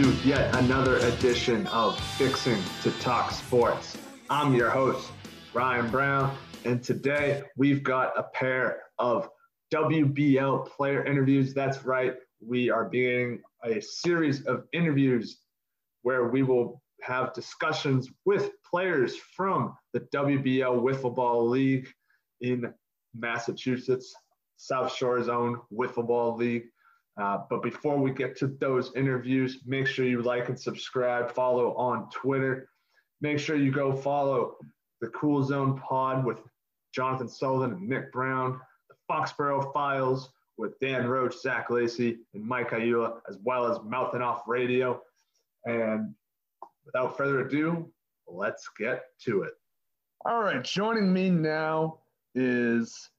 to yet another edition of Fixing to Talk Sports. I'm your host, Ryan Brown, and today we've got a pair of WBL player interviews. That's right, we are beginning a series of interviews where we will have discussions with players from the WBL Wiffle Ball League in Massachusetts, South Shore Zone Wiffle Ball League. Uh, but before we get to those interviews, make sure you like and subscribe, follow on Twitter. Make sure you go follow the Cool Zone Pod with Jonathan Sullivan and Nick Brown, the Foxborough Files with Dan Roach, Zach Lacey, and Mike Ayula, as well as Mouthing Off Radio. And without further ado, let's get to it. All right, joining me now is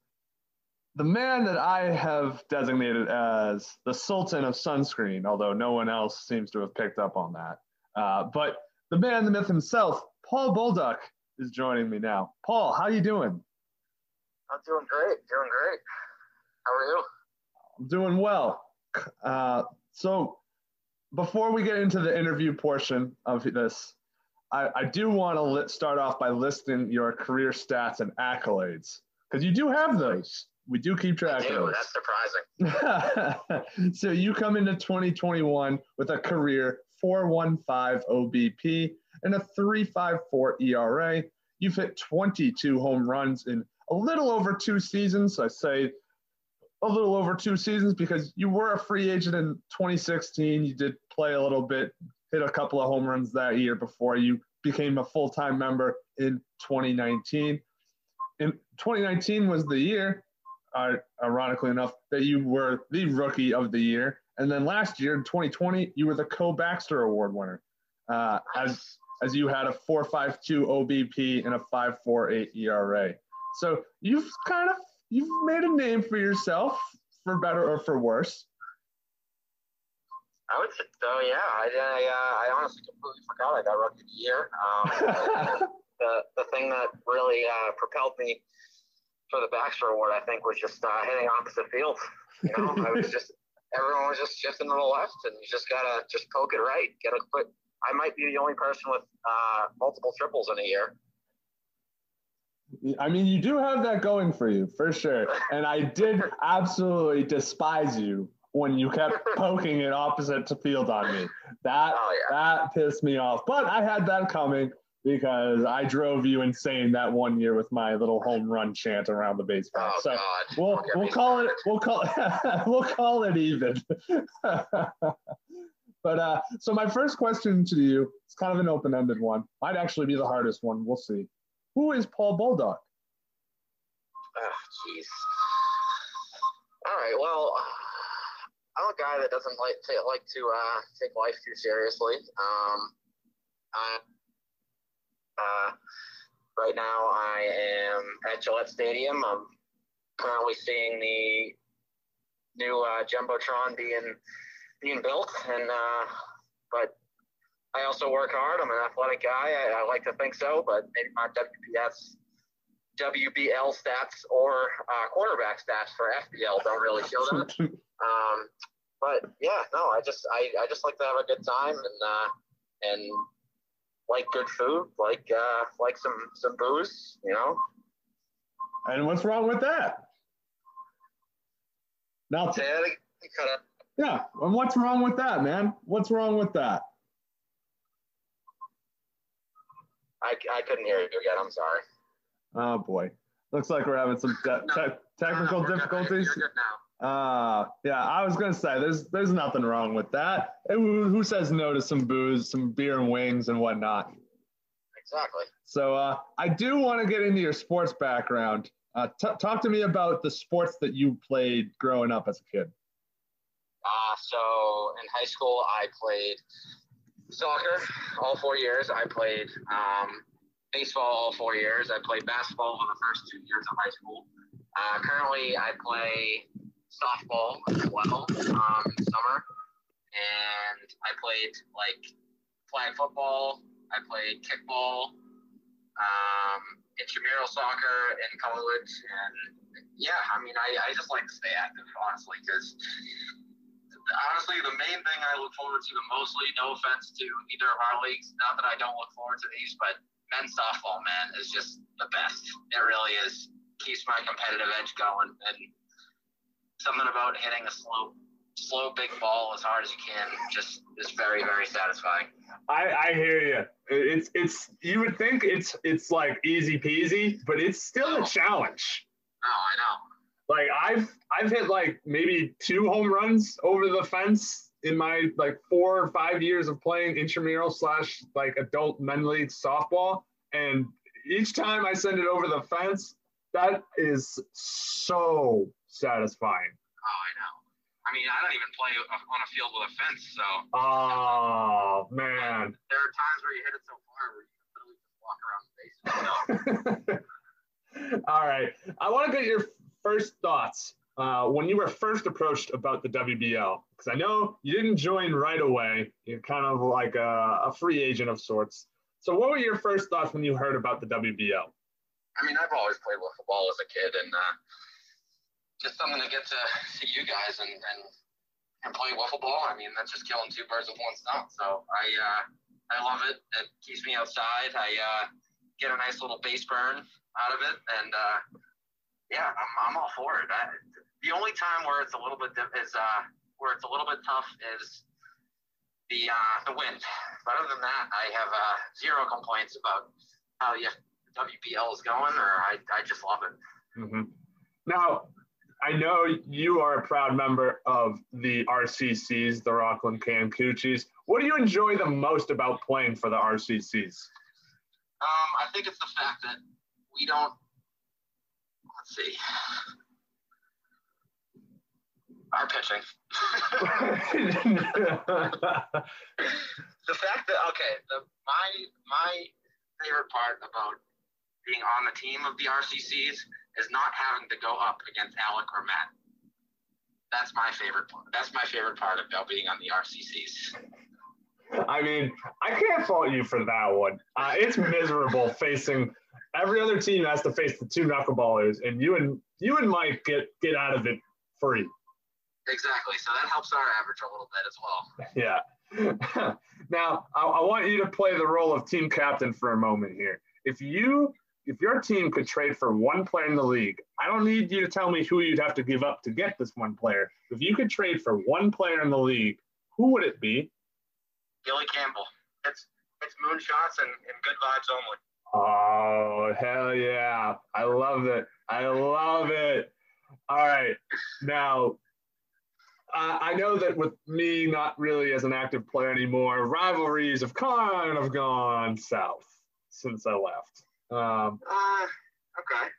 the man that I have designated as the Sultan of sunscreen, although no one else seems to have picked up on that. Uh, but the man, the myth himself, Paul Bolduc, is joining me now. Paul, how you doing? I'm doing great. Doing great. How are you? I'm doing well. Uh, so, before we get into the interview portion of this, I, I do want to start off by listing your career stats and accolades because you do have those. We do keep track do. of those. That's surprising. so you come into 2021 with a career 415 OBP and a 354 ERA. You've hit 22 home runs in a little over two seasons. I say a little over two seasons because you were a free agent in 2016. You did play a little bit, hit a couple of home runs that year before you became a full time member in 2019. In 2019 was the year uh, ironically enough, that you were the rookie of the year. And then last year in 2020, you were the Co Baxter Award winner, uh, as as you had a 4.52 OBP and a 5.48 ERA. So you've kind of you've made a name for yourself, for better or for worse. I would say so. Yeah, I I, uh, I honestly completely forgot I got rookie of the year. Um, the the thing that really uh, propelled me for the Baxter Award, I think, was just uh, hitting opposite field. You know, I was just everyone was just shifting to the left, and you just gotta just poke it right. Get a quick. I might be the only person with uh, multiple triples in a year. I mean, you do have that going for you, for sure. And I did absolutely despise you when you kept poking it opposite to field on me. That oh, yeah. that pissed me off. But I had that coming because I drove you insane that one year with my little home run chant around the baseball. Oh, so God. we'll we'll call it we'll call we'll call it even. but uh, so my first question to you is kind of an open-ended one. Might actually be the hardest one. We'll see. Who is Paul Bolduc? Oh, jeez. All right. Well, I'm a guy that doesn't like to like to uh, take life too seriously. Um, I uh, right now, I am at Gillette Stadium. I'm currently seeing the new uh, jumbotron being being built, and uh, but I also work hard. I'm an athletic guy. I, I like to think so, but maybe my WPS WBL stats or uh, quarterback stats for FBL don't really show that. um, but yeah, no, I just I, I just like to have a good time and uh, and like good food, like uh, like some some booze, you know. And what's wrong with that? Now, t- yeah, and what's wrong with that, man? What's wrong with that? I, I couldn't hear you again. I'm sorry. Oh boy, looks like we're having some te- te- technical no, no, difficulties. You're good now. Uh, yeah, I was gonna say there's there's nothing wrong with that. Who, who says no to some booze, some beer and wings and whatnot? Exactly. So uh, I do want to get into your sports background. Uh, t- talk to me about the sports that you played growing up as a kid. Uh, so in high school, I played soccer all four years. I played um, baseball all four years. I played basketball for the first two years of high school. Uh, currently, I play softball as well um, summer, and I played like flag football. I played kickball, um, intramural soccer in college, and yeah, I mean, I, I just like to stay active honestly because honestly, the main thing I look forward to the mostly, no offense to either of our leagues, not that I don't look forward to these, but men's softball, man, is just the best. It really is. Keeps my competitive edge going. And something about hitting a slow, slow big ball as hard as you can just is very, very satisfying. I, I hear you. It's it's you would think it's it's like easy peasy, but it's still a challenge. No, I know. Like I've I've hit like maybe two home runs over the fence in my like four or five years of playing intramural slash like adult men league softball, and each time I send it over the fence, that is so satisfying. Oh, I know. I mean, I don't even play on a field with a fence, so. Oh man. There are times where you hit it so far where you can literally just walk around the base. So. All right. I want to get your first thoughts uh, when you were first approached about the WBL, because I know you didn't join right away. You're kind of like a, a, free agent of sorts. So, what were your first thoughts when you heard about the WBL? I mean, I've always played with football as a kid, and uh, just something to get to see you guys and, and and play wiffle ball. I mean, that's just killing two birds with one stone. So I uh, I love it. It keeps me outside. I uh, get a nice little base burn out of it, and uh, yeah, I'm, I'm all for it. I, the only time where it's a little bit is uh, where it's a little bit tough is the uh, the wind. But other than that, I have uh, zero complaints about how yeah WBL is going, or I, I just love it. Mm-hmm. Now, I know you are a proud member of the RCCs, the Rockland Can Coochies. What do you enjoy the most about playing for the RCCs? Um, I think it's the fact that we don't. Let's see. Our pitching. the fact that okay, the, my my favorite part about being on the team of the RCCs is not having to go up against Alec or Matt. That's my favorite part. That's my favorite part about being on the RCCs. I mean, I can't fault you for that one. Uh, it's miserable facing every other team has to face the two knuckleballers, and you and you and Mike get get out of it free. Exactly. So that helps our average a little bit as well. Yeah. now, I, I want you to play the role of team captain for a moment here. If you if your team could trade for one player in the league, I don't need you to tell me who you'd have to give up to get this one player. If you could trade for one player in the league, who would it be? Gilly Campbell. It's it's moonshots and, and good vibes only. Oh hell yeah! I love it. I love it. All right, now uh, I know that with me not really as an active player anymore, rivalries have kind of gone south since I left. Um, uh, okay.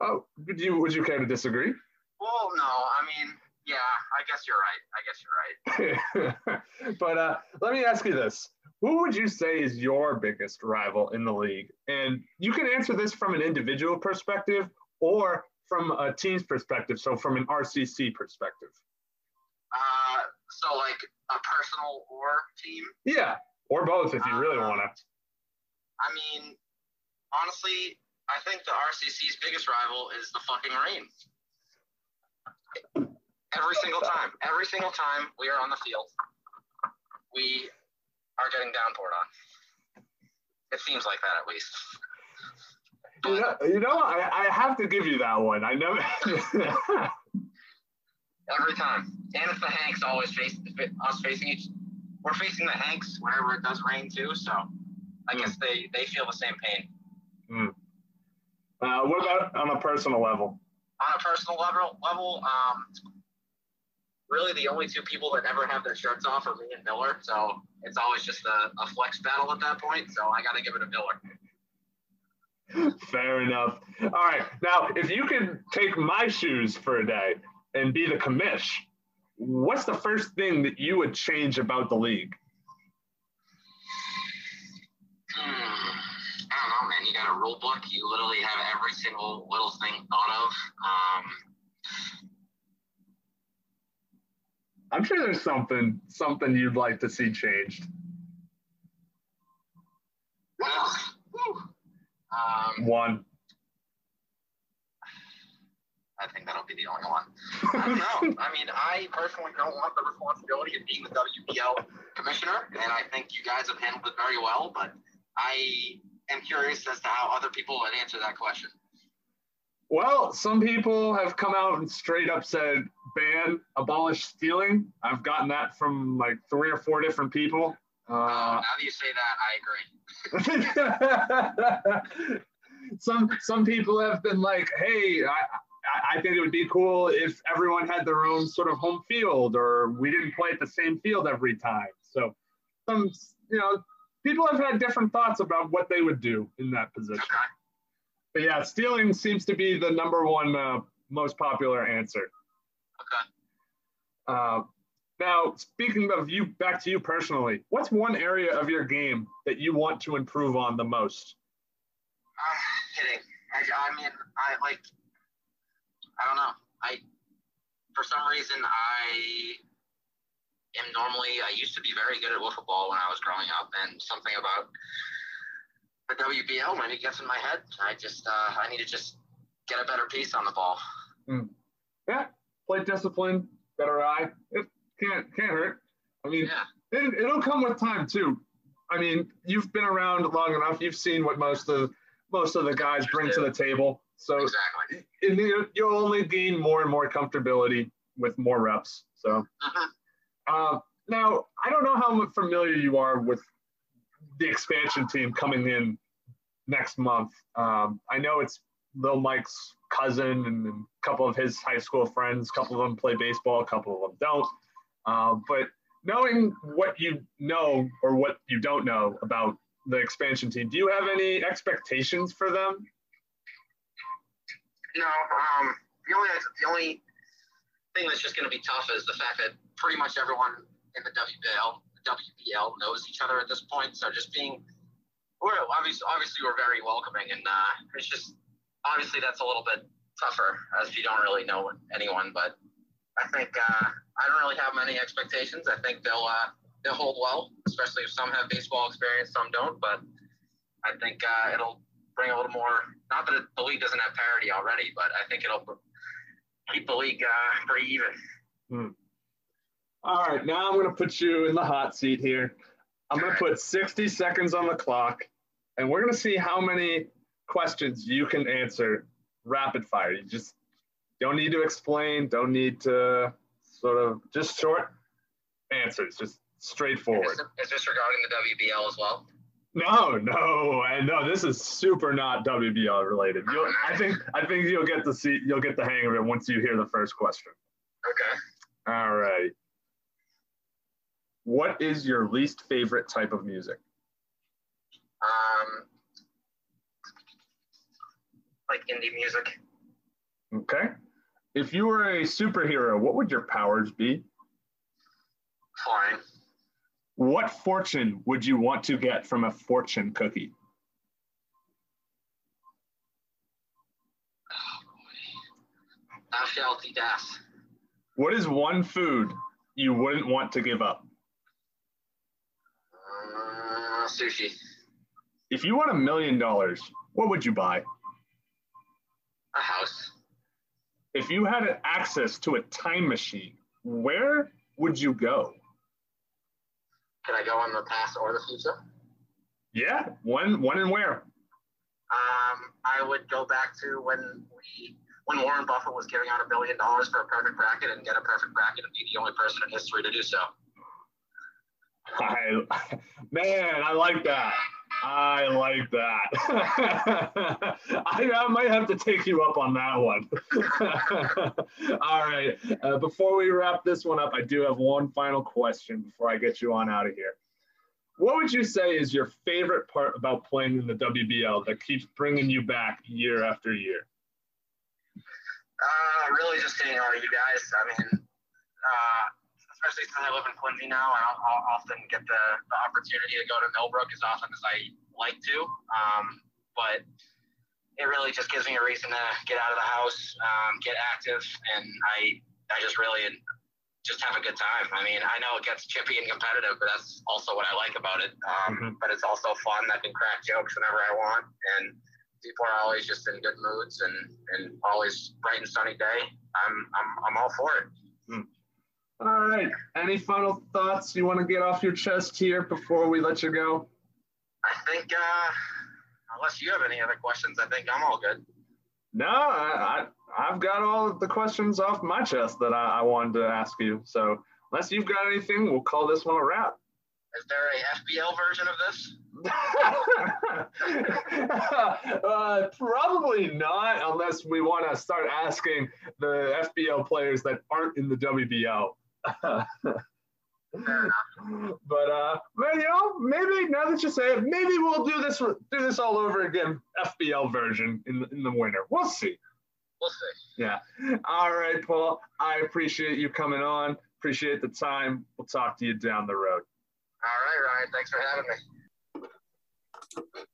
Oh, would you would you care to disagree? Well, no. I mean, yeah. I guess you're right. I guess you're right. but uh, let me ask you this: Who would you say is your biggest rival in the league? And you can answer this from an individual perspective or from a team's perspective. So, from an RCC perspective. Uh, so like a personal or team. Yeah, or both if you really uh, want to. I mean, honestly, I think the RCC's biggest rival is the fucking rain. Every single time, every single time we are on the field, we are getting downpoured on. It seems like that at least. you know, you know I, I have to give you that one. I know. every time, and it's the Hanks always face us facing each. We're facing the Hanks whenever it does rain too, so I mm. guess they they feel the same pain. Mm. Uh, what about on a personal level? On a personal level, level, um, really the only two people that ever have their shirts off are me and Miller. So it's always just a, a flex battle at that point. So I got to give it to Miller. Fair enough. All right. Now, if you could take my shoes for a day and be the commish, what's the first thing that you would change about the league? Hmm I You a rule book. You literally have every single little thing thought of. Um, I'm sure there's something something you'd like to see changed. um, One. I think that'll be the only one. I don't know. I mean, I personally don't want the responsibility of being the WBL commissioner, and I think you guys have handled it very well. But I am curious as to how other people would answer that question. Well, some people have come out and straight up said ban, abolish stealing. I've gotten that from like three or four different people. Uh, uh, now that you say that, I agree. some some people have been like, "Hey, I, I think it would be cool if everyone had their own sort of home field, or we didn't play at the same field every time." So, some you know, people have had different thoughts about what they would do in that position. Okay. But yeah, stealing seems to be the number one uh, most popular answer. Okay. Uh, now, speaking of you, back to you personally, what's one area of your game that you want to improve on the most? Uh, hitting. I, I mean, I like. I don't know. I, for some reason, I am normally. I used to be very good at wiffle ball when I was growing up, and something about the WBL when it gets in my head, I just uh, I need to just get a better piece on the ball. Mm. Yeah, play discipline, better eye. It can't can't hurt. I mean, yeah. it, it'll come with time too. I mean, you've been around long enough. You've seen what most of most of the guys bring to the table. So exactly. you'll only gain more and more comfortability with more reps. So uh-huh. Uh, now I don't know how familiar you are with the expansion team coming in next month. Um, I know it's Lil Mike's cousin and, a couple of his high school friends. A couple of them play baseball, a couple of them don't. Uh, but knowing what you know or what you don't know about the expansion team, do you have any expectations for them? No. Um, the only the only thing that's just going to be tough is the fact that pretty much everyone in the WBL WBL knows each other at this point. So just being, we're obviously, obviously we're very welcoming, and uh, it's just obviously that's a little bit tougher as you don't really know anyone. But I think uh, I don't really have many expectations. I think they'll uh, they'll hold well, especially if some have baseball experience, some don't. But I think uh, it'll bring a little more. Not that the league doesn't have parity already, but I think it'll keep the league uh, pretty even. Hmm. All right, now I'm going to put you in the hot seat here. I'm going to put 60 seconds on the clock, and we're going to see how many questions you can answer rapid fire. You just don't need to explain, don't need to sort of just short answers, just straightforward. Is, is this regarding the WBL as well? No, no, and no. This is super not WBL related. You'll, I think I think you'll get the see you'll get the hang of it once you hear the first question. Okay. All right. What is your least favorite type of music? Um, like indie music. Okay. If you were a superhero, what would your powers be? Flying. What fortune would you want to get from a fortune cookie? Thou shalt eat ass. What is one food you wouldn't want to give up? Uh, sushi. If you won a million dollars, what would you buy? A house. If you had access to a time machine, where would you go? Can I go in the past or the future? Yeah, when, when, and where? Um, I would go back to when we when Warren Buffett was giving out a billion dollars for a perfect bracket and get a perfect bracket and be the only person in history to do so. I, man, I like that. I like that. I, I, might have to take you up on that one. All right. Uh, before we wrap this one up, I do have one final question before I get you on out of here. What would you say is your favorite part about playing in the WBL that keeps bringing you back year after year? Uh, really just getting all you guys. I mean, uh, especially since I live in Quincy now, I don't I'll often get the, the opportunity to go to Millbrook as often as I like to. Um, but it really just gives me a reason to get out of the house, um, get active, and I I just really just have a good time. I mean, I know it gets chippy and competitive, but that's also what I like about it. Um, mm-hmm. But it's also fun. I can crack jokes whenever I want, and people are always just in good moods and, and always bright and sunny day, I'm I'm I'm all for it. Hmm. All right. Any final thoughts you want to get off your chest here before we let you go? I think, uh, unless you have any other questions, I think I'm all good. No, I, I have got all of the questions off my chest that I, I wanted to ask you. So unless you've got anything, we'll call this one a wrap. Is there a FBL version of this? uh, probably not, unless we want to start asking the FBL players that aren't in the WBO. but uh, but you know, maybe now that you say it, maybe we'll do this do this all over again, FBL version in the, in the winter. We'll see. We'll see. Yeah. All right, Paul. I appreciate you coming on. Appreciate the time. We'll talk to you down the road. All right, Ryan. Thanks for having me.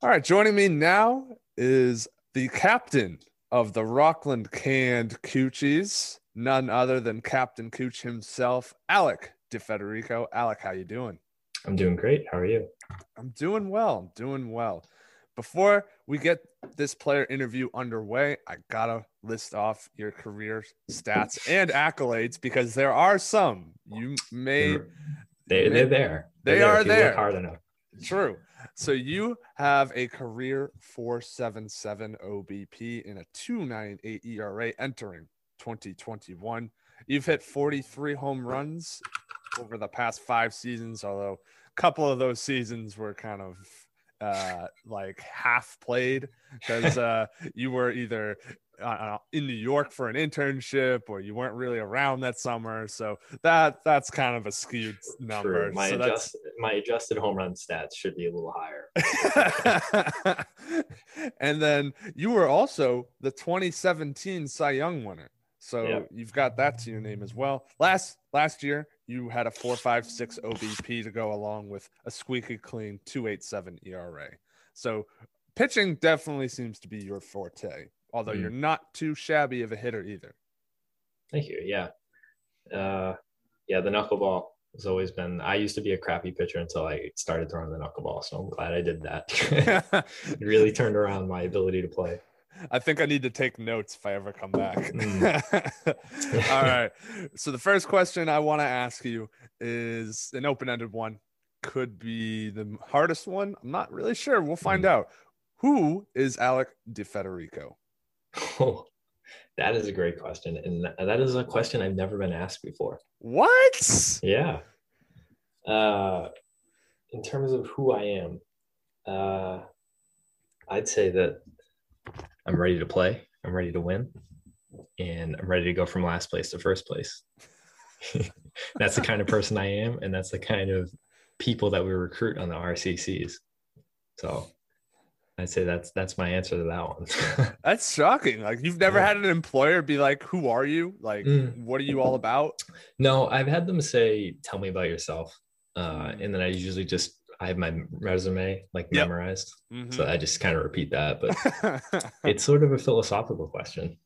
All right, joining me now is the captain of the Rockland Canned Coochies, none other than Captain Cooch himself, Alec DeFederico. Alec, how you doing? I'm doing great. How are you? I'm doing well. I'm doing well. Before we get this player interview underway, I gotta list off your career stats and accolades because there are some you may. They, they're there. They're they are there. hard enough. True. So you have a career 477 OBP and a 298 ERA entering 2021. You've hit 43 home runs over the past five seasons, although a couple of those seasons were kind of uh, like half played because uh, you were either uh, in New York for an internship or you weren't really around that summer. So that that's kind of a skewed number. True. My, so adjust, my adjusted home run stats should be a little higher. and then you were also the 2017 Cy Young winner. So you've got that to your name as well. Last last year you had a 456 OBP to go along with a squeaky clean 287 ERA. So pitching definitely seems to be your forte, although Mm. you're not too shabby of a hitter either. Thank you. Yeah. Uh, yeah, the knuckleball has always been. I used to be a crappy pitcher until I started throwing the knuckleball. So I'm glad I did that. it really turned around my ability to play. I think I need to take notes if I ever come back. Mm. All right. So the first question I want to ask you is an open-ended one. Could be the hardest one. I'm not really sure. We'll find Mm. out. Who is Alec DeFederico? Oh, that is a great question. And that is a question I've never been asked before. What? Yeah. Uh, in terms of who I am, uh, I'd say that I'm ready to play. I'm ready to win, and I'm ready to go from last place to first place. that's the kind of person I am, and that's the kind of people that we recruit on the RCCs. So, I'd say that's that's my answer to that one. That's shocking. Like you've never Yeah. had an employer be like, "Who are you? Like, Mm. what are you all about?" no, I've had them say, "Tell me about yourself," uh, and then I usually just I have my resume like Yep. memorized. Mhm. So I just kind of repeat that, but it's sort of a philosophical question.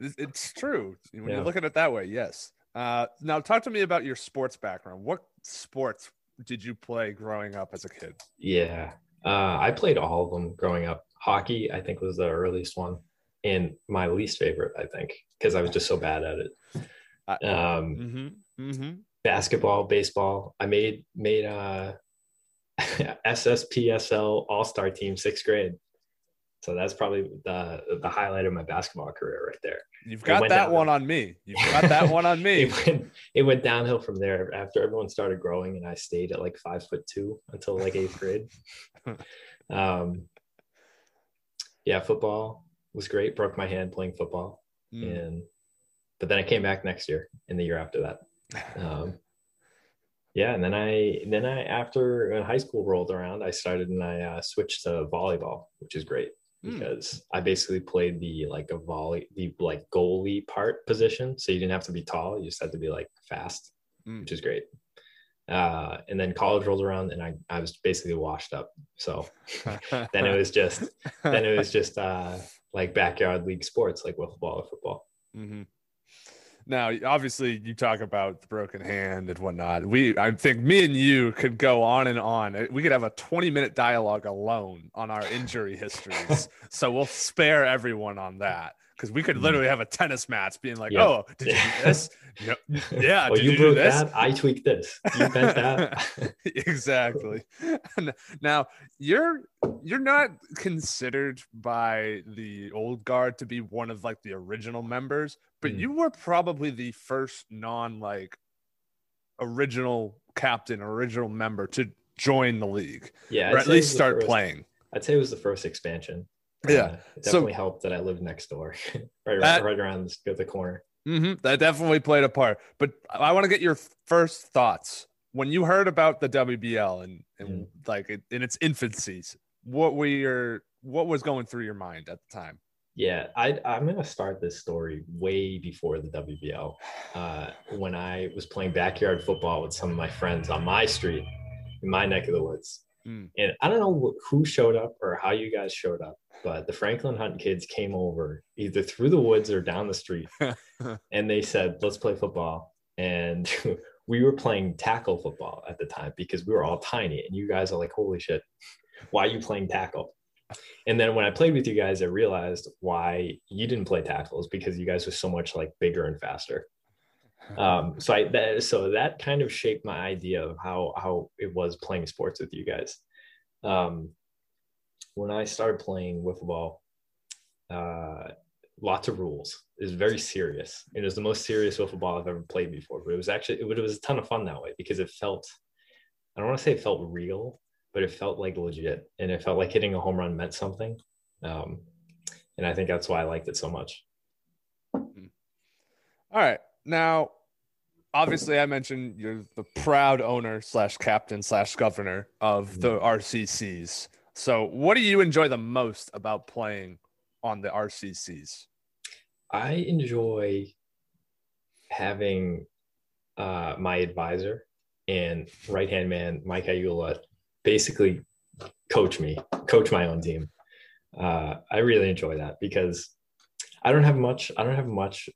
It's- it's true when Yeah. you look at it that way. Yes. Uh, now, talk to me about your sports background. What sports did you play growing up as a kid? Yeah. Uh, I played all of them growing up. Hockey, I think, was the earliest one, and my least favorite, I think, because I was just so bad at it. Um, Mm-hmm. Mm-hmm. basketball, baseball. I made made uh, SSPSL All Star Team sixth grade. So that's probably the the highlight of my basketball career right there. You've got that one on me. You've got that one on me. it went it went downhill from there after everyone started growing and I stayed at like five foot two until like eighth grade. Um yeah, football was great. Broke my hand playing football. Mm. And but then I came back next year and the year after that. Um yeah, and then I then I after high school rolled around, I started and I uh, switched to volleyball, which is great Hmm. because I basically played the like a volley the like goalie part position. So you didn't have to be tall, you just had to be like fast, Mm. which is great. Uh, and then college rolled around and I, I was basically washed up. So then it was just then it was just uh like backyard league sports like football or football. hmm Now, obviously, you talk about the broken hand and whatnot. We, I think, me and you could go on and on. Uh, we could have a twenty-minute dialogue alone on our injury histories. so we'll spare everyone on that because we could Mm. literally have a tennis match, being like, Yeah. "Oh, did you do this? Yep. Yeah, did you, you, do broke this? that. I tweaked this. You bent that. exactly. now you're you're not considered by the old guard to be one of like the original members, but Mm. you were probably the first non like original captain, original member to join the league yeah, or I'd at least start first- playing. I'd say it was the first expansion. Yeah. Uh, it So- definitely helped that I lived next door, right, That- right around the, the corner. hmm That definitely played a part. But I want to get your first thoughts when you heard about the WBL and, and like in its infancies. What were your what was going through your mind at the time? Yeah, I, I'm going to start this story way before the WBL. Uh, when I was playing backyard football with some of my friends on my street in my neck of the woods. Mm. And I don't know who showed up or how you guys showed up, but the Franklin Hunt kids came over either through the woods or down the street and they said, let's play football. And we were playing tackle football at the time because we were all tiny. And you guys are like, holy shit, why are you playing tackle? And then when I played with you guys, I realized why you didn't play tackles because you guys were so much like bigger and faster. Um, so I that, so that kind of shaped my idea of how how it was playing sports with you guys. Um, when I started playing wiffle ball, uh, lots of rules. It was very serious. It was the most serious wiffle ball I've ever played before. But it was actually it was a ton of fun that way because it felt I don't want to say it felt real, but it felt like legit, and it felt like hitting a home run meant something. Um, and I think that's why I liked it so much. All right. Now, obviously, I mentioned you're the proud owner slash captain slash governor of the RCCs. So, what do you enjoy the most about playing on the RCCs? I enjoy having uh, my advisor and right hand man, Mike Ayula, basically coach me, coach my own team. Uh, I really enjoy that because I don't have much, I don't have much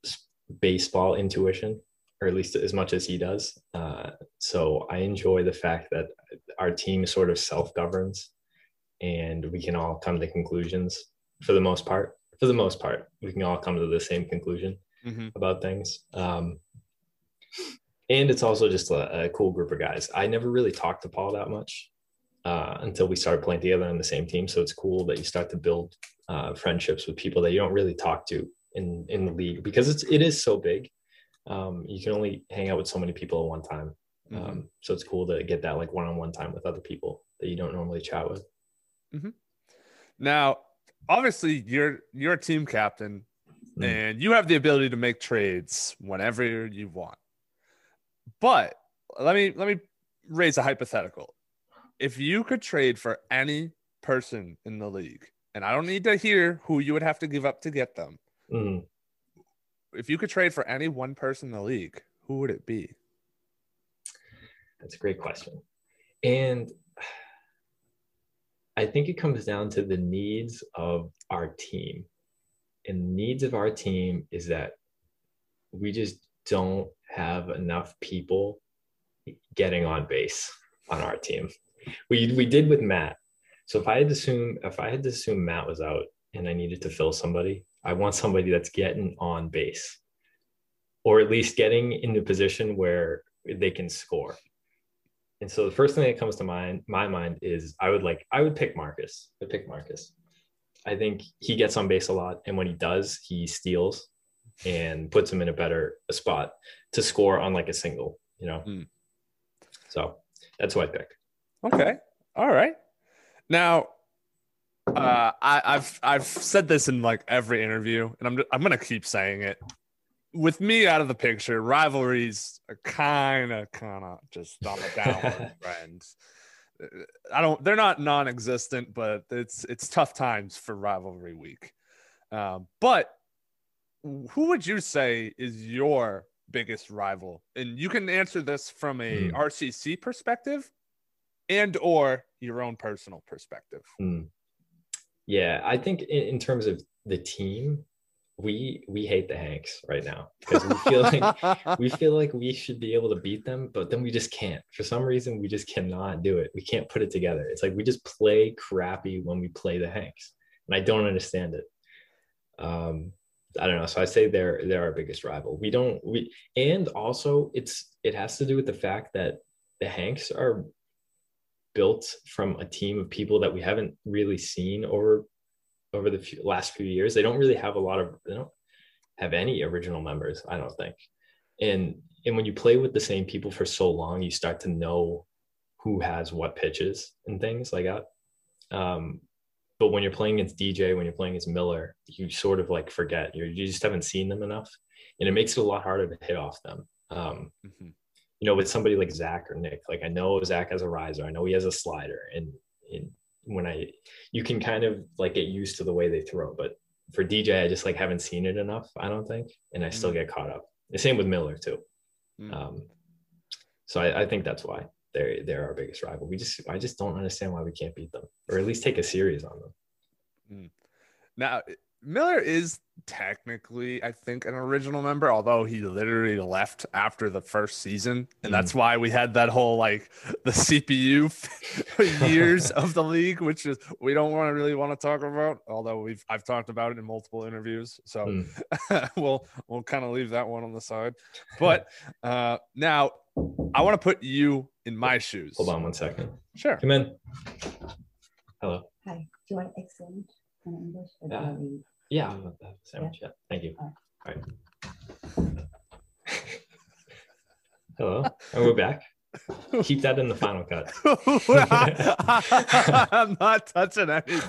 baseball intuition, or at least as much as he does. Uh, so I enjoy the fact that our team sort of self governs and we can all come to conclusions for the most part. For the most part, we can all come to the same conclusion Mm-hmm. about things. Um, and it's also just a, a cool group of guys. I never really talked to Paul that much uh, until we started playing together on the same team. So it's cool that you start to build uh, friendships with people that you don't really talk to in in the league because it's it is so big. Um, you can only hang out with so many people at one time. Um, Mhm. So it's cool to get that like one on one time with other people that you don't normally chat with. Now, obviously, you're you're a team captain, Mm. and you have the ability to make trades whenever you want. But let me let me raise a hypothetical. If you could trade for any person in the league, and I don't need to hear who you would have to give up to get them. Mm. If you could trade for any one person in the league, who would it be? That's a great question. And I think it comes down to the needs of our team. And the needs of our team is that we just don't have enough people getting on base on our team. We we did with Matt. So if I had to assume if I had to assume Matt was out and I needed to fill somebody, I want somebody that's getting on base. Or at least getting in the position where they can score. And so the first thing that comes to mind, my mind is I would like I would pick Marcus. I pick Marcus. I think he gets on base a lot, and when he does, he steals and puts him in a better spot to score on like a single. You know, Mm. so that's who I pick. Okay. All right. Now, uh, I, I've I've said this in like every interview, and I'm I'm gonna keep saying it. With me out of the picture, rivalries are kind of kind of just on the downward trend. Uh, I don't. They're not non-existent, but it's it's tough times for rivalry week. Um, but who would you say is your biggest rival? And you can answer this from a Hmm. RCC perspective, and or your own personal perspective. Hmm. Yeah, I think in, in terms of the team, we we hate the Hanks right now because we feel like we feel like we should be able to beat them, but then we just can't. For some reason, we just cannot do it. We can't put it together. It's like we just play crappy when we play the Hanks, and I don't understand it. Um, I don't know. So I say they're they're our biggest rival. We don't we and also it's it has to do with the fact that the Hanks are built from a team of people that we haven't really seen over over the few, last few years. They don't really have a lot of they don't have any original members, I don't think. And and when you play with the same people for so long, you start to know who has what pitches and things like that. Um, but when you're playing against DJ, when you're playing against Miller, you sort of like forget. you you just haven't seen them enough, and it makes it a lot harder to hit off them. Um, mm-hmm. You know, with somebody like Zach or Nick, like I know Zach has a riser, I know he has a slider, and, and when I, you can kind of like get used to the way they throw. But for DJ, I just like haven't seen it enough. I don't think, and I mm-hmm. still get caught up. The same with Miller too. Mm-hmm. Um, so I, I think that's why they're they're our biggest rival. We just I just don't understand why we can't beat them, or at least take a series on them. Mm. Now Miller is technically, I think, an original member, although he literally left after the first season, and mm. that's why we had that whole like the CPU years of the league, which is we don't want to really want to talk about, although we've I've talked about it in multiple interviews, so mm. we'll we'll kind of leave that one on the side. But uh, now I want to put you in my shoes. Hold on one second. Sure. Come in. Hello. Hi. Do you want excellent in English? Or yeah. Yeah, I'll have that sandwich. Yeah. yeah. Thank you. All right. All right. Hello. And we're back. Keep that in the final cut. I'm not touching anything.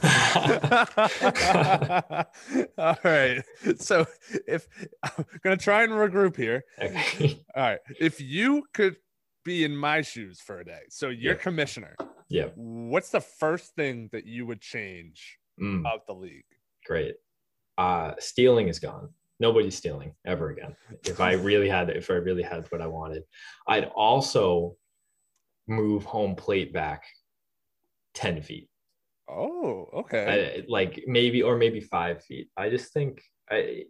All right. So if I'm gonna try and regroup here. Okay. All right. If you could be in my shoes for a day, so you're yeah. commissioner. Yeah. What's the first thing that you would change mm. of the league? Great. Uh stealing is gone nobody's stealing ever again. If I really had, if I really had what I wanted, I'd also move home plate back 10 feet. Oh, okay. I, like maybe, or maybe five feet. I just think I,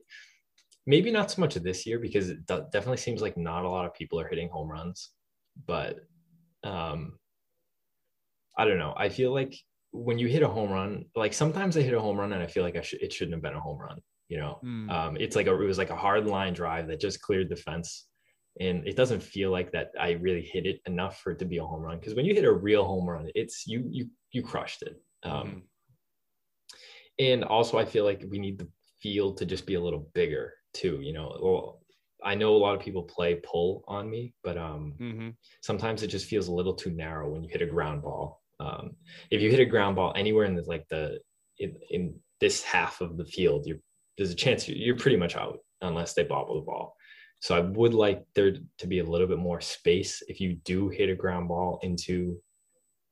maybe not so much of this year because it definitely seems like not a lot of people are hitting home runs, but um, I don't know. I feel like when you hit a home run, like sometimes I hit a home run and I feel like I should, it shouldn't have been a home run you know mm. um, it's like a it was like a hard line drive that just cleared the fence and it doesn't feel like that i really hit it enough for it to be a home run because when you hit a real home run it's you you you crushed it um, mm. and also i feel like we need the field to just be a little bigger too you know well i know a lot of people play pull on me but um mm-hmm. sometimes it just feels a little too narrow when you hit a ground ball um if you hit a ground ball anywhere in the like the in, in this half of the field you're there's a chance you're pretty much out unless they bobble the ball. So I would like there to be a little bit more space if you do hit a ground ball into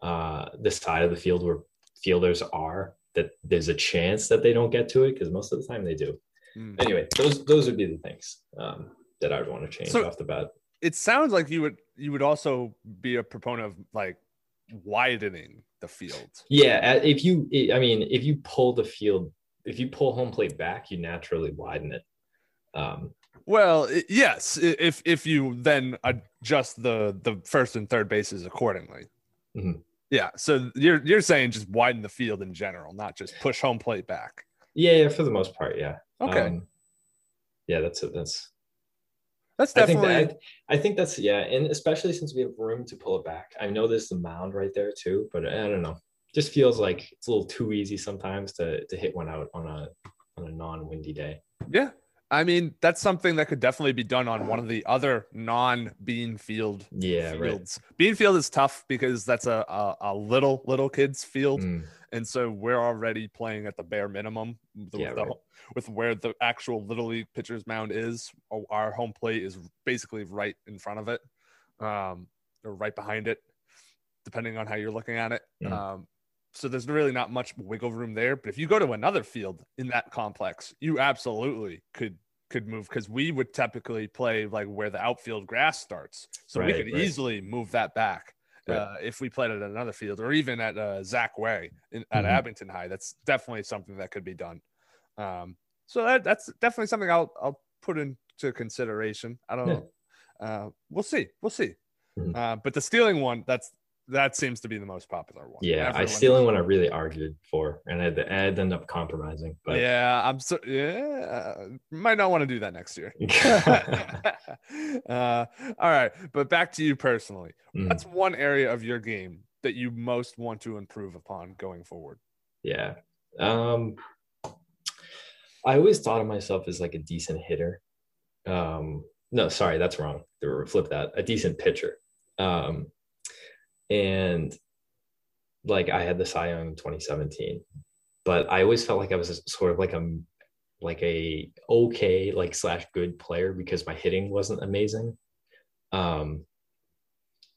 uh, the side of the field where fielders are, that there's a chance that they don't get to it because most of the time they do. Mm. Anyway, those those would be the things um, that I would want to change so off the bat. It sounds like you would you would also be a proponent of like widening the field. Yeah, if you, I mean, if you pull the field if you pull home plate back, you naturally widen it. Um, well, yes, if if you then adjust the the first and third bases accordingly. Mm-hmm. Yeah, so you're you're saying just widen the field in general, not just push home plate back. Yeah, yeah for the most part, yeah. Okay. Um, yeah, that's it. That's that's definitely. I think, that, I, I think that's yeah, and especially since we have room to pull it back. I know there's the mound right there too, but I don't know just feels like it's a little too easy sometimes to to hit one out on a on a non-windy day. Yeah. I mean, that's something that could definitely be done on one of the other non-bean field yeah, fields. Right. Bean field is tough because that's a, a, a little little kids field. Mm. And so we're already playing at the bare minimum with, yeah, the, right. with where the actual little league pitcher's mound is. Our home plate is basically right in front of it, um, or right behind it, depending on how you're looking at it. Mm. Um, so there's really not much wiggle room there. But if you go to another field in that complex, you absolutely could could move because we would typically play like where the outfield grass starts. So right, we could right. easily move that back right. uh, if we played at another field or even at uh, Zach Way in, at mm-hmm. Abington High. That's definitely something that could be done. Um, So that that's definitely something I'll I'll put into consideration. I don't Yeah. know. Uh, we'll see. We'll see. Mhm. Uh, but the stealing one, that's that seems to be the most popular one. Yeah, I stealing one I really argued for, and I had, to, I had to end up compromising. But yeah, I'm so yeah. Might not want to do that next year. uh, all right, but back to you personally. Mhm. That's one area of your game that you most want to improve upon going forward. Yeah. Um I always thought of myself as like a decent hitter. Um no, sorry, that's wrong. Flip that. A decent pitcher. Um and like I had the Cy Young in 2017. But I always felt like I was sort of like a like a okay like slash good player because my hitting wasn't amazing. Um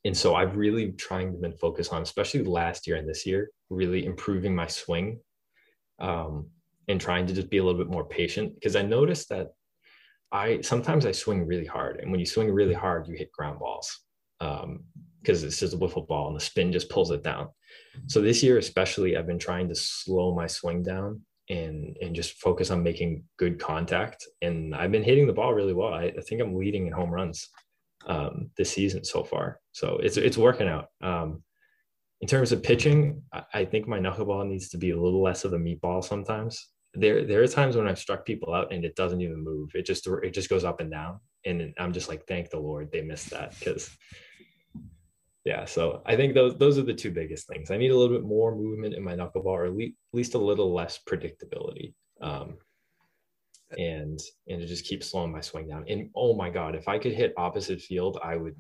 and so I've really trying to been focused on, especially last year and this year, really improving my swing um, and trying to just be a little bit more patient because I noticed that I sometimes I swing really hard, and when you swing really hard, you hit ground balls because it's just a wiffle ball and the spin just pulls it down. So this year, especially, I've been trying to slow my swing down and and just focus on making good contact. And I've been hitting the ball really well. I, I think I'm leading in home runs um, this season so far. So it's it's working out. Um, in terms of pitching, I, I think my knuckleball needs to be a little less of a meatball sometimes. There there are times when I've struck people out and it doesn't even move. It just it just goes up and down, and I'm just like, thank the Lord they missed that because. Yeah, so I think those those are the two biggest things. I need a little bit more movement in my knuckleball, or at least, a little less predictability. Um, and and to just keep slowing my swing down. And oh my god, if I could hit opposite field, I would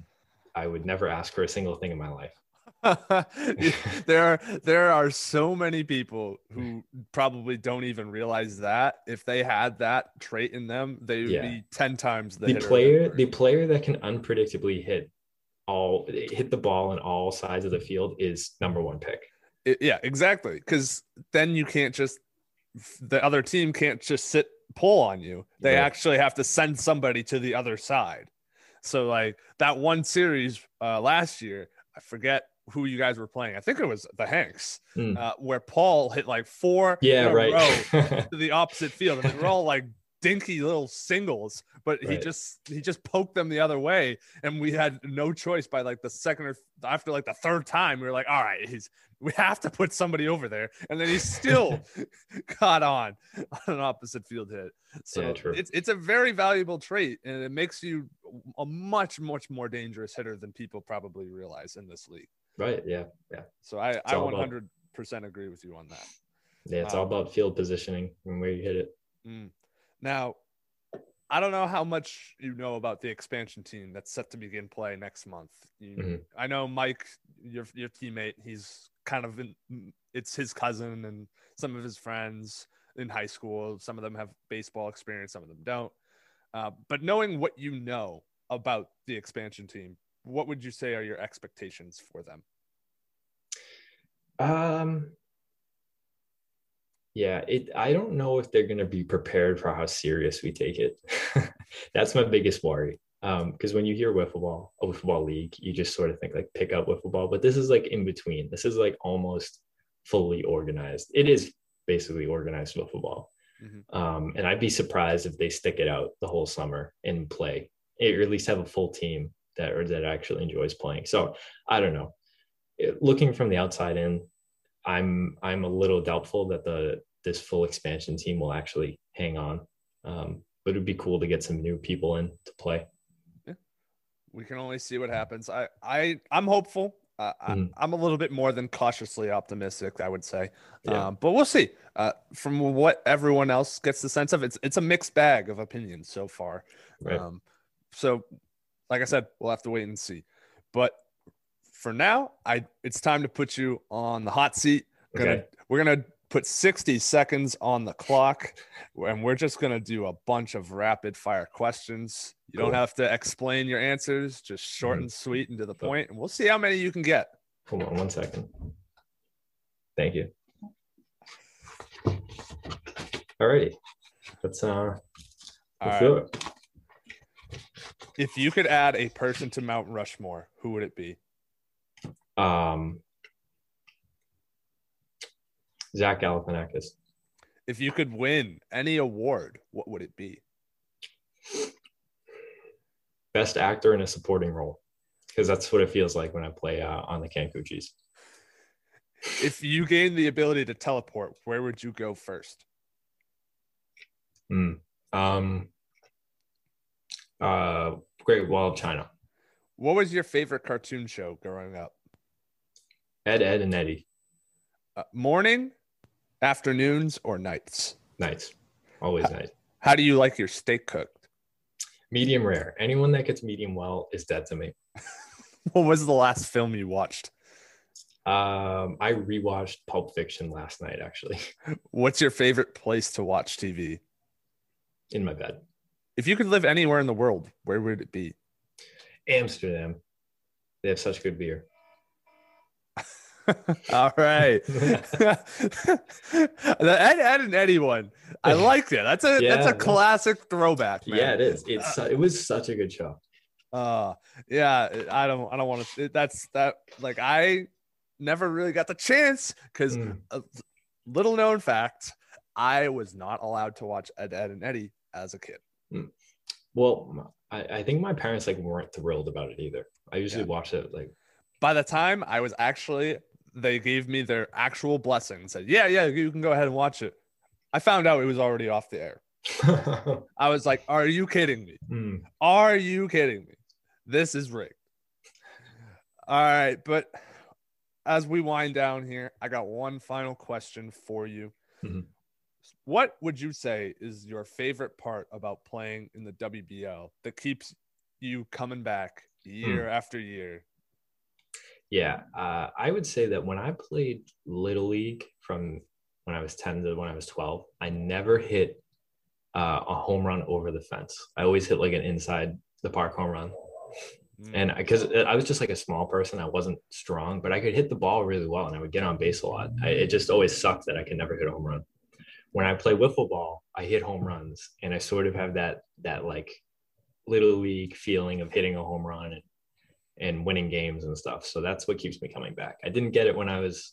I would never ask for a single thing in my life. there are there are so many people who probably don't even realize that if they had that trait in them, they would Yeah. be ten times the, The player, the player that can unpredictably hit all hit the ball in all sides of the field is number one pick. It- yeah, exactly. Because then you can't just the other team can't just sit pull on you. They Right. actually have to send somebody to the other side. So like that one series uh, last year, I forget who you guys were playing. I think it was the Hanks, Mm. uh, where Paul hit like four Yeah, in a right. row to the opposite field, and they were all like dinky little singles. But he just he just poked them the other way, and we had no choice. By like the second or after like the third time, we were like, all right, he's we have to put somebody over there, and then he still caught on on an opposite field hit. So Yeah, it's it's a very valuable trait, and it makes you a much much more dangerous hitter than people probably realize in this league. right. Yeah. Yeah. So I I 100% agree with you on that. Yeah. It's Um, all about field positioning and where you hit it. Mm. Now, I don't know how much you know about the expansion team that's set to begin play next month. You, Mhm. I know Mike, your your teammate. He's kind of in. It's his cousin and some of his friends in high school. Some of them have baseball experience, some of them don't. Uh, but knowing what you know about the expansion team, what would you say are your expectations for them? Um. Yeah, it. I don't know if they're going to be prepared for how serious we take it. That's my biggest worry. Um, because when you hear wiffle ball, a wiffle ball league, you just sort of think like pick up wiffle ball, but this is like in between. This is like almost fully organized. It is basically organized wiffle ball. Mhm. Um, and I'd be surprised if they stick it out the whole summer and play, it, or at least have a full team that or that actually enjoys playing. So I don't know. It- looking from the outside in, I'm I'm a little doubtful that the this full expansion team will actually hang on. Um, but it'd be cool to get some new people in to play. we can only see what happens. I, I, I'm hopeful. Uh, Mhm. I, I'm a little bit more than cautiously optimistic, I would say. Yeah. Um, but we'll see. Uh, from what everyone else gets the sense of, it's it's a mixed bag of opinions so far. Right. Um, so, like I said, we'll have to wait and see. But for now, I it's time to put you on the hot seat. Gonna Okay. we're gonna put 60 seconds on the clock, and we're just gonna do a bunch of rapid fire questions. You don't have to explain your answers, just short Mhm. and sweet and to the Cool. point, and we'll see how many you can get. Hold on one second. Thank you. Alrighty. Let's uh All let's right. do it. If you could add a person to Mount Rushmore, who would it be? Um Zach Galifianakis. if you could win any award, what would it be? Best actor in a supporting role, because that's what it feels like when I play uh, on the Cancucci's. If you gained the ability to teleport, where would you go first? Mm. Um, uh, Great Wall of China. What was your favorite cartoon show growing up? Ed, Edd n Eddy. Uh, morning, afternoons, or nights? Nights. Always nice. How do you like your steak cooked? Medium rare. Anyone that gets medium well is dead to me. What was the last film you watched? Um, I rewatched Pulp Fiction last night, actually, What's your favorite place to watch TV? in my bed. If you could live anywhere in the world, where would it be? Amsterdam. They have such good beer. All right. the Ed, Edd n Eddy one. I liked it. That's a that's a classic throwback, man. Yeah, it is. It's su- it was such a good show. Uh yeah, I don't I don't want to that's that like I never really got the chance because Mm. little known fact, I was not allowed to watch Ed, Edd n Eddy as a kid. Well, I, I think my parents like weren't thrilled about it either. I usually Yeah. watch it like By the time I was actually they gave me their actual blessing, and said, Yeah, yeah, you can go ahead and watch it. I found out it was already off the air. I was like, Are you kidding me? Hmm. Are you kidding me? This is rigged. All right, but as we wind down here, I got one final question for you. Mhm. What would you say is your favorite part about playing in the WBL that keeps you coming back year after year? Yeah, uh, I would say that when I played Little League from when I was 10 to when I was 12, I never hit uh, a home run over the fence. I always hit like an inside the park home run. Mm. And because I was just like a small person, I wasn't strong, but I could hit the ball really well and I would get on base a lot. I, it just always sucked that I could never hit a home run. When I play wiffle ball, I hit home runs and I sort of have that, that like little league feeling of hitting a home run and, and winning games and stuff. So that's what keeps me coming back. I didn't get it when I was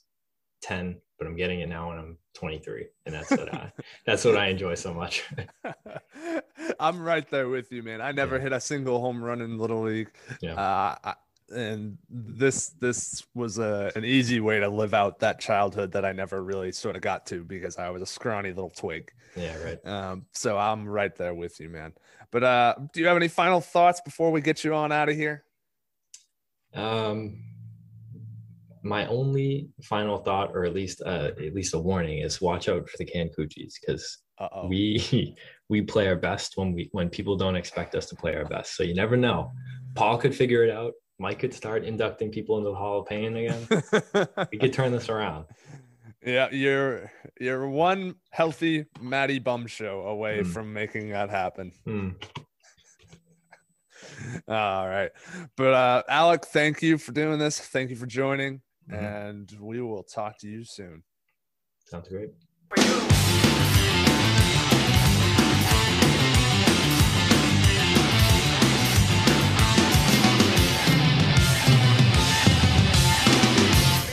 10, but I'm getting it now when I'm 23. And that's what I, that's what I enjoy so much. I'm right there with you, man. I never Yeah. hit a single home run in little league. Yeah. Uh, I, and this this was a, an easy way to live out that childhood that I never really sort of got to because I was a scrawny little twig. yeah. Right. Um, so I'm right there with you, man. But uh, do you have any final thoughts before we get you on out of here? Um, my only final thought, or at least uh, at least a warning, is watch out for the Cancucci's because we we play our best when we when people don't expect us to play our best. So you never know. Paul could figure it out. Mike could start inducting people into the Hall of Pain again. we could turn this around. yeah, you're you're one healthy Matty Bum show away Hmm. from making that happen. Hmm. All right. But uh Alec, thank you for doing this. Thank you for joining. Mhm. And we will talk to you soon. Sounds great. For you.